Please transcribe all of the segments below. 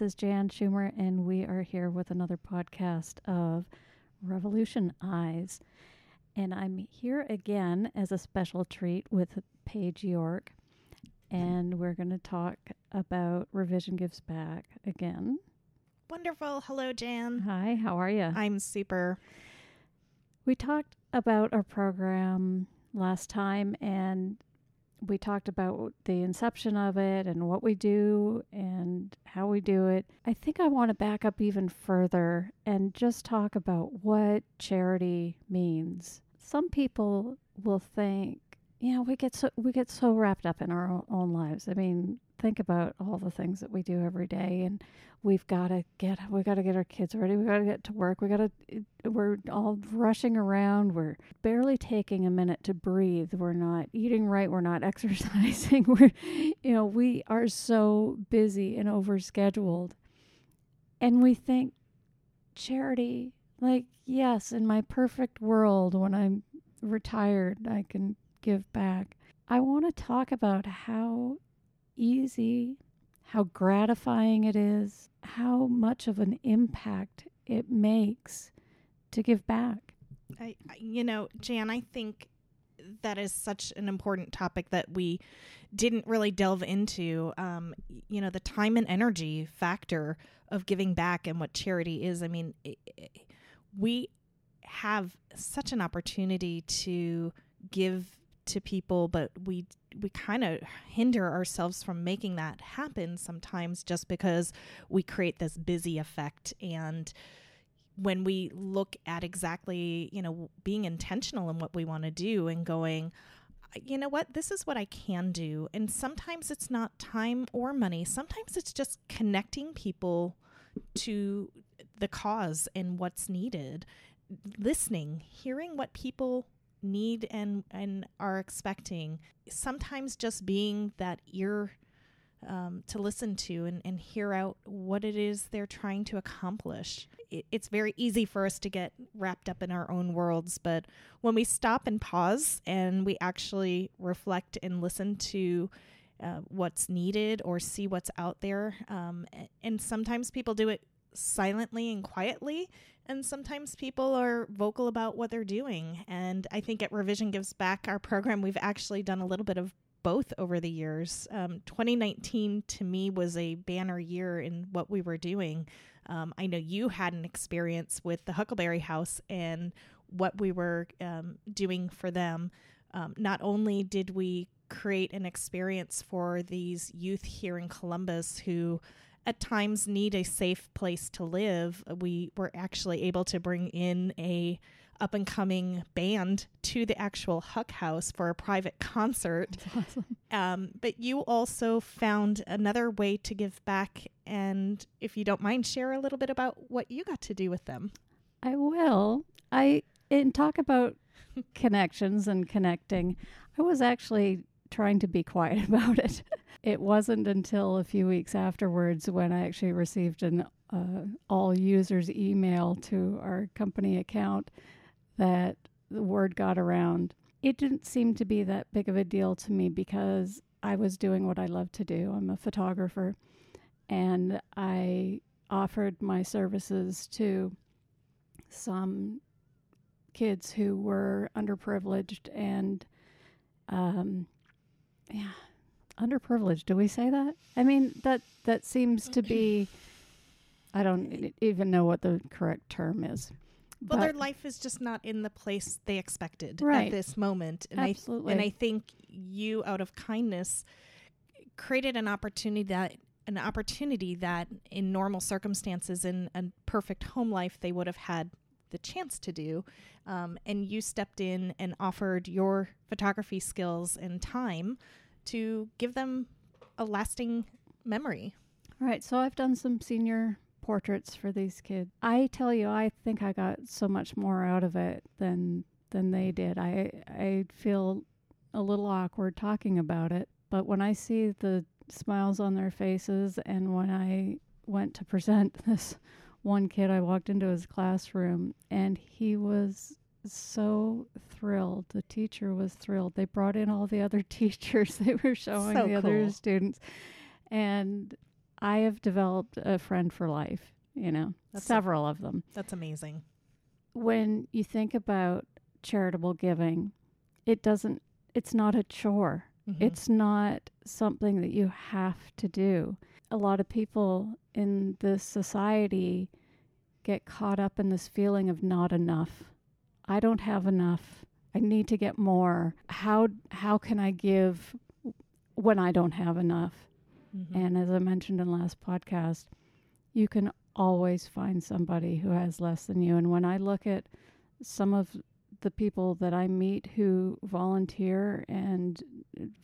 This is Jan Schumer, and we are here with another podcast of Revision Eyes. And I'm here again as a special treat with Paige York, and we're going to talk about Revision Gives Back again. Wonderful. Hello, Jan. Hi, how are you? I'm super. We talked about our program last time, and we talked about the inception of it and what we do and how we do it. I think I want to back up even further and just talk about what charity means. Some people will think, you know, we get so we get so wrapped up in our own lives. I mean, think about all the things that we do every day and we've got to get we got to get our kids ready we got to get to work we got to uh, we're all rushing around we're barely taking a minute to breathe we're not eating right we're not exercising we're you know we are so busy and overscheduled. And we think charity like yes in my perfect world when i'm retired i can give back. I want to talk about how easy how gratifying it is, how much of an impact it makes to give back. I, you know, Jan, I think that is such an important topic that we didn't really delve into. Um, you know, the time and energy factor of giving back and what charity is. I mean, it, it, we have such an opportunity to give to people, but we we kind of hinder ourselves from making that happen sometimes just because we create this busy effect. And when we look at exactly, you know, being intentional in what we want to do and going, you know what, this is what I can do. And sometimes it's not time or money, sometimes it's just connecting people to the cause and what's needed, listening, hearing what people need and and are expecting sometimes just being that ear um, to listen to and, and hear out what it is they're trying to accomplish. It, it's very easy for us to get wrapped up in our own worlds, but when we stop and pause and we actually reflect and listen to uh, what's needed or see what's out there, um, and sometimes people do it silently and quietly, and sometimes people are vocal about what they're doing. And I think at Revision Gives Back, our program, we've actually done a little bit of both over the years. Um, 2019 to me was a banner year in what we were doing. Um, I know you had an experience with the Huckleberry House and what we were um, doing for them. Um, not only did we create an experience for these youth here in Columbus who at times need a safe place to live, we were actually able to bring in a up and coming band to the actual Huck House for a private concert. Awesome. Um, but you also found another way to give back, and if you don't mind, share a little bit about what you got to do with them. I will. I and talk about connections and connecting. I was actually trying to be quiet about it. It wasn't until a few weeks afterwards when I actually received an uh, all users email to our company account that the word got around. It didn't seem to be that big of a deal to me because I was doing what I love to do. I'm a photographer and I offered my services to some kids who were underprivileged and um, yeah, underprivileged. Do we say that? I mean that that seems to be. I don't even know what the correct term is. Well, their life is just not in the place they expected right. at this moment, and Absolutely. I and I think you, out of kindness, created an opportunity that an opportunity that in normal circumstances in a perfect home life they would have had the chance to do. Um, and you stepped in and offered your photography skills and time to give them a lasting memory. Right. So I've done some senior portraits for these kids. I tell you, I think I got so much more out of it than than they did. I I feel a little awkward talking about it, but when I see the smiles on their faces and when I went to present this one kid, I walked into his classroom and he was so thrilled. The teacher was thrilled. They brought in all the other teachers. They were showing so the cool. other students. And I have developed a friend for life, you know, That's a- several of them. That's amazing. When you think about charitable giving, it doesn't, it's not a chore. Mhm. It's not something that you have to do. A lot of people in this society get caught up in this feeling of not enough. I don't have enough. I need to get more. How how can I give when I don't have enough? Mhm. And as I mentioned in last podcast, you can always find somebody who has less than you. And when I look at some of the people that I meet who volunteer and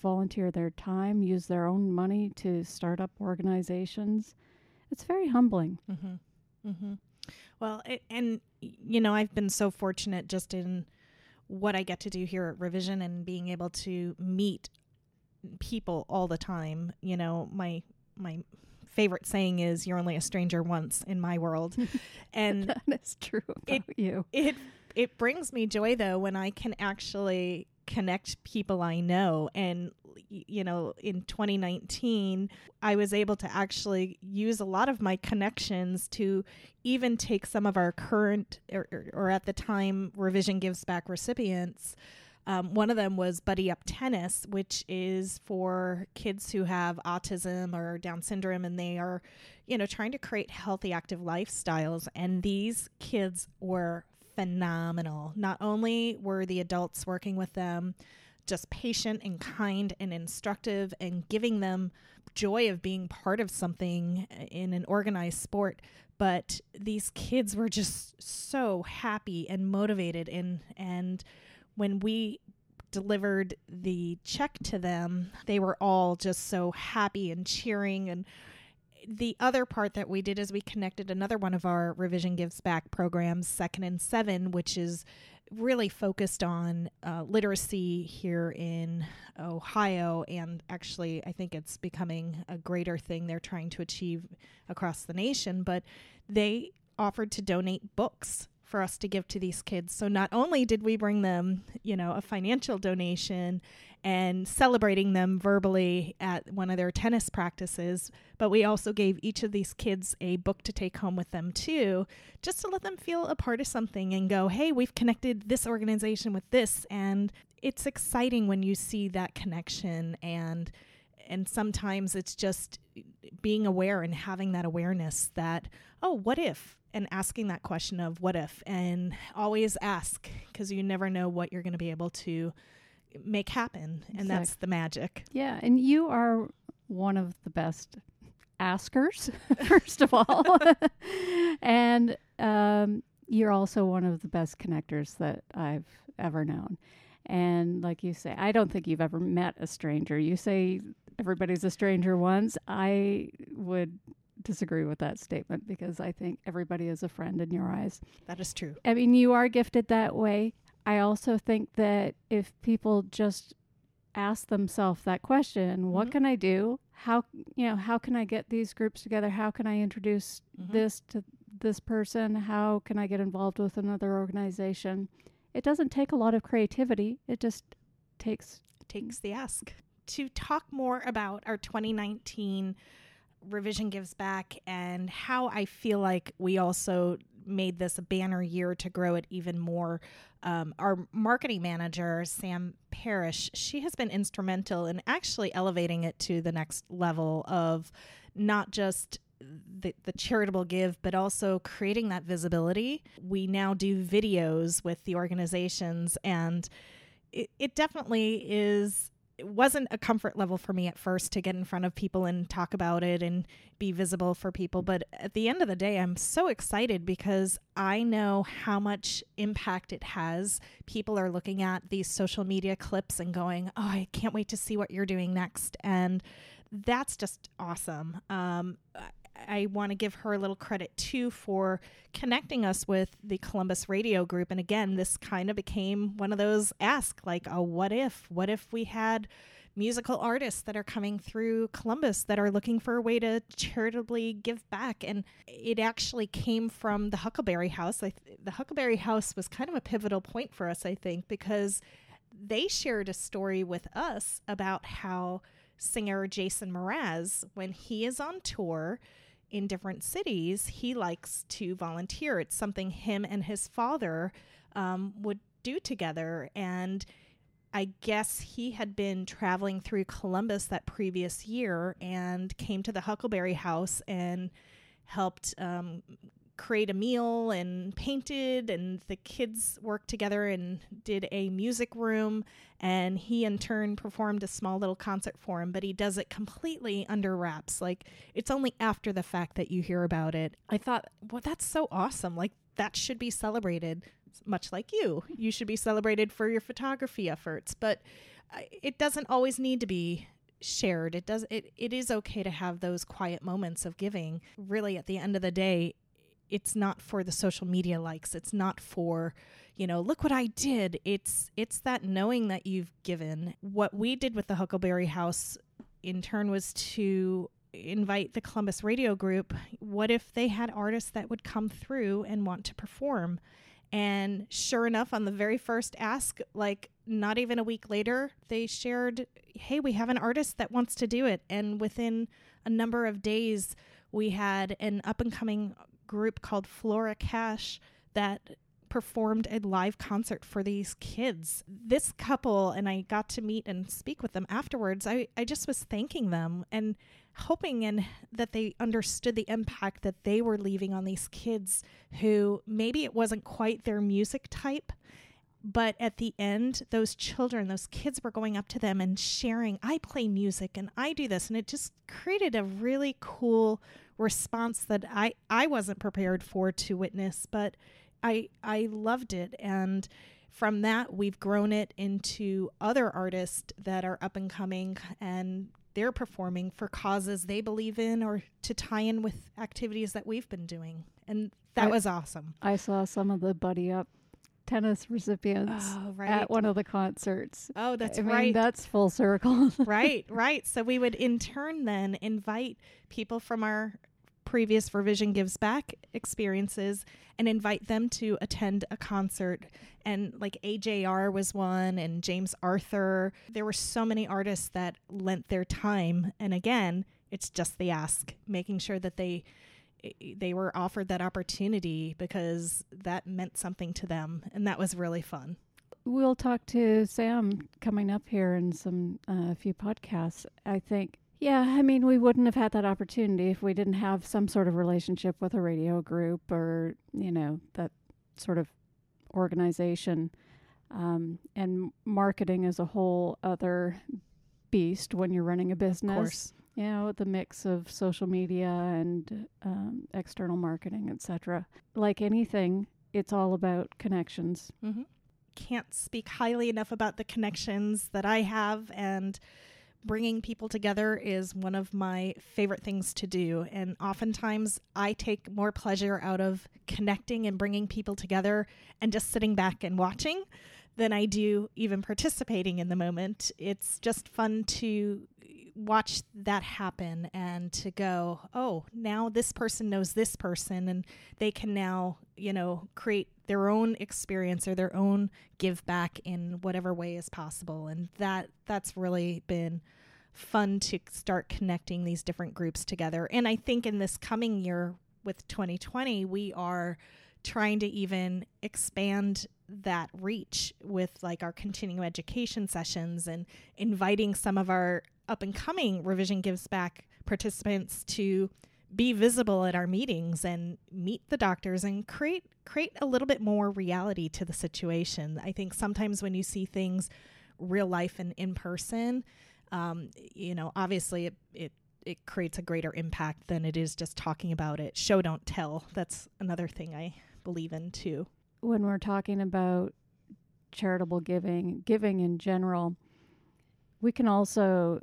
volunteer their time, use their own money to start up organizations, it's very humbling. Mm-hmm. Mm-hmm. Well, it, and you know, I've been so fortunate just in what I get to do here at Revision and being able to meet people all the time. You know, my my favorite saying is "You're only a stranger once" in my world, and that is true about It- you. it it brings me joy though when I can actually connect people I know and you know in 2019 I was able to actually use a lot of my connections to even take some of our current or, or, at the time revision gives back recipients um, one of them was Buddy Up Tennis, which is for kids who have autism or Down syndrome, and they are, you know, trying to create healthy, active lifestyles. And these kids were phenomenal. Not only were the adults working with them just patient and kind and instructive and giving them joy of being part of something in an organized sport, but these kids were just so happy and motivated and and when we delivered the check to them, they were all just so happy and cheering. And the other part that we did is we connected another one of our Revision Gives Back programs, Second and Seven, which is really focused on uh, literacy here in Ohio. And actually, I think it's becoming a greater thing they're trying to achieve across the nation. But they offered to donate books for us to give to these kids. So not only did we bring them, you know, a financial donation and celebrating them verbally at one of their tennis practices, but we also gave each of these kids a book to take home with them too, just to let them feel a part of something and go, "Hey, we've connected this organization with this." And it's exciting when you see that connection and and sometimes it's just being aware and having that awareness that oh what if? and asking that question of what if? and always ask because you never know what you're going to be able to make happen and that's the magic Yeah, and you are one of the best askers, first of all. and um, you're also one of the best connectors that I've ever known. And like you say, I don't think you've ever met a stranger. You say everybody's a stranger once. I would disagree with that statement because I think everybody is a friend in your eyes. that is true I mean, you are gifted that way. I also think that if people just ask themselves that question, what Mhm. can I do? How you know, how can I get these groups together? How can I introduce Mhm. this to this person? How can I get involved with another organization? It doesn't take a lot of creativity. It just takes takes the ask to talk more about our 2019 revision gives back and how I feel like we also made this a banner year to grow it even more. Um, our marketing manager, Sam Parrish, she has been instrumental in actually elevating it to the next level of not just the, the charitable give, but also creating that visibility. We now do videos with the organizations, and it, it definitely is it wasn't a comfort level for me at first to get in front of people and talk about it and be visible for people. But at the end of the day, I'm so excited because I know how much impact it has. People are looking at these social media clips and going, Oh, I can't wait to see what you're doing next. And that's just awesome. Um, I- want to give her a little credit too for connecting us with the Columbus Radio Group. And again, this kind of became one of those ask, like, oh, what if? What if we had musical artists that are coming through Columbus that are looking for a way to charitably give back? And it actually came from the Huckleberry House. Th- the Huckleberry House was kind of a pivotal point for us, I think, because they shared a story with us about how singer Jason Mraz, when he is on tour in different cities, he likes to volunteer. It's something him and his father um, would do together. And I guess he had been traveling through Columbus that previous year and came to the Huckleberry House and helped um, create a meal and painted and the kids worked together and did a music room and he in turn performed a small little concert for him but he does it completely under wraps like it's only after the fact that you hear about it i thought well that's so awesome like that should be celebrated much like you. You should be celebrated for your photography efforts, but uh, it doesn't always need to be shared. It does it it is okay to have those quiet moments of giving. Really at the end of the day, it's not for the social media likes. It's not for, you know, look what I did. It's it's that knowing that you've given. What we did with the Huckleberry House in turn was to invite the Columbus Radio Group. What if they had artists that would come through and want to perform? And sure enough, on the very first ask, like not even a week later, they shared, Hey, we have an artist that wants to do it. And within a number of days, we had an up and coming group called Flora Cash that performed a live concert for these kids. This couple, and I got to meet and speak with them afterwards, I, I just was thanking them and hoping and that they understood the impact that they were leaving on these kids who maybe it wasn't quite their music type but at the end those children those kids were going up to them and sharing i play music and i do this and it just created a really cool response that i i wasn't prepared for to witness but i i loved it and from that we've grown it into other artists that are up and coming and they're performing for causes they believe in or to tie in with activities that we've been doing. And that I, was awesome. I saw some of the Buddy Up tennis recipients oh, right. at one of the concerts. Oh, that's I right. Mean, that's full circle. right, right. So we would in turn then invite people from our previous Revision Gives Back experiences and invite them to attend a concert. And like AJR was one, and James Arthur. There were so many artists that lent their time. And again, it's just the ask, making sure that they they were offered that opportunity because that meant something to them, and that was really fun. We'll talk to Sam coming up here in some a uh, few podcasts. I think yeah, I mean, we wouldn't have had that opportunity if we didn't have some sort of relationship with a radio group or, you know, that sort of organization. Um, and marketing is a whole other beast when you're running a business. You know, the mix of social media and um, external marketing, etc. Like anything, it's all about connections. Mm-hmm. Can't speak highly enough about the connections that I have and bringing people together is one of my favorite things to do. And oftentimes I take more pleasure out of connecting and bringing people together and just sitting back and watching than I do even participating in the moment. It's just fun to watch that happen and to go, oh, now this person knows this person and they can now, you know, create their own experience or their own give back in whatever way is possible. And that that's really been fun to start connecting these different groups together. And I think in this coming year with 2020, we are trying to even expand that reach with like our continuing education sessions and inviting some of our up and coming revision gives back participants to be visible at our meetings and meet the doctors and create create a little bit more reality to the situation. I think sometimes when you see things real life and in person, um, you know, obviously it, it it creates a greater impact than it is just talking about it. Show don't tell. That's another thing I believe in too. When we're talking about charitable giving, giving in general, we can also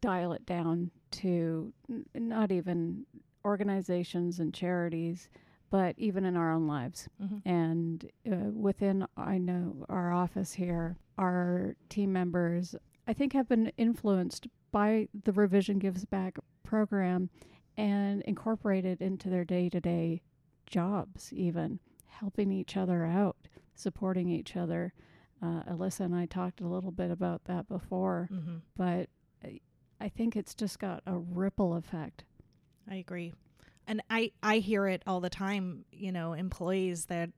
dial it down to n- not even organizations and charities, but even in our own lives. Mm-hmm. And uh, within, I know, our office here, our team members I think have been influenced by the Revision Gives Back program and incorporated into their day to day jobs, even helping each other out, supporting each other. Uh, Alyssa and I talked a little bit about that before, mm-hmm. but I think it's just got a ripple effect. I agree. And I, I hear it all the time, you know, employees that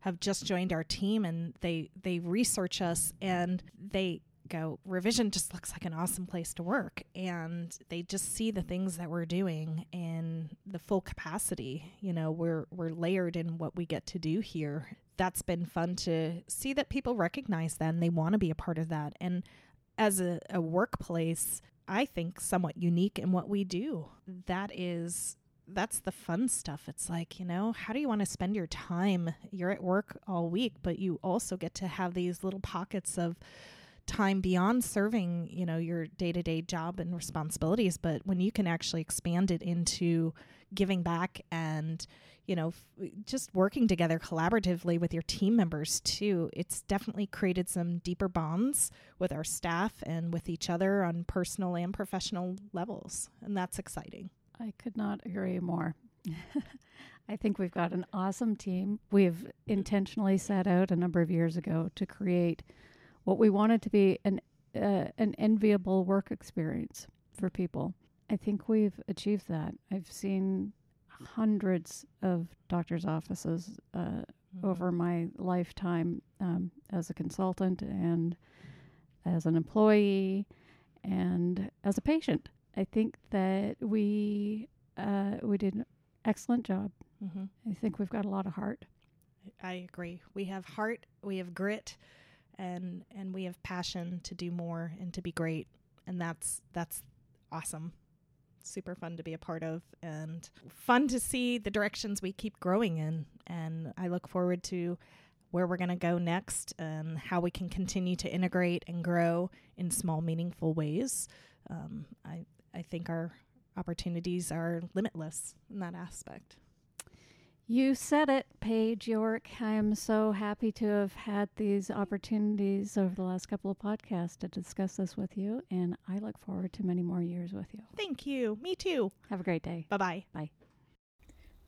have just joined our team and they they research us and they go revision just looks like an awesome place to work and they just see the things that we're doing in the full capacity you know we're we're layered in what we get to do here that's been fun to see that people recognize that and they want to be a part of that and as a, a workplace i think somewhat unique in what we do that is that's the fun stuff. It's like, you know, how do you want to spend your time? You're at work all week, but you also get to have these little pockets of time beyond serving, you know, your day-to-day job and responsibilities, but when you can actually expand it into giving back and you know f- just working together collaboratively with your team members too it's definitely created some deeper bonds with our staff and with each other on personal and professional levels and that's exciting I could not agree more. I think we've got an awesome team. We've intentionally set out a number of years ago to create what we wanted to be an uh, an enviable work experience for people. I think we've achieved that. I've seen hundreds of doctors' offices uh, mm-hmm. over my lifetime um, as a consultant and as an employee and as a patient. I think that we uh, we did an excellent job. Mm-hmm. I think we've got a lot of heart. I agree. We have heart, we have grit, and and we have passion to do more and to be great, and that's that's awesome. Super fun to be a part of, and fun to see the directions we keep growing in. And I look forward to where we're going to go next and how we can continue to integrate and grow in small, meaningful ways. Um, I, I think our opportunities are limitless in that aspect. You said it, Paige York. I am so happy to have had these opportunities over the last couple of podcasts to discuss this with you, and I look forward to many more years with you. Thank you. Me too. Have a great day. Bye-bye. Bye.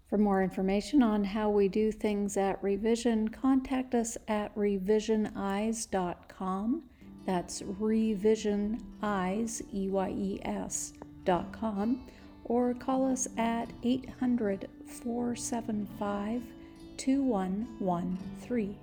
For more information on how we do things at Revision, contact us at revisioneyes.com. That's revisioneyes, E Y E S, dot com, or call us at 800 475 2113.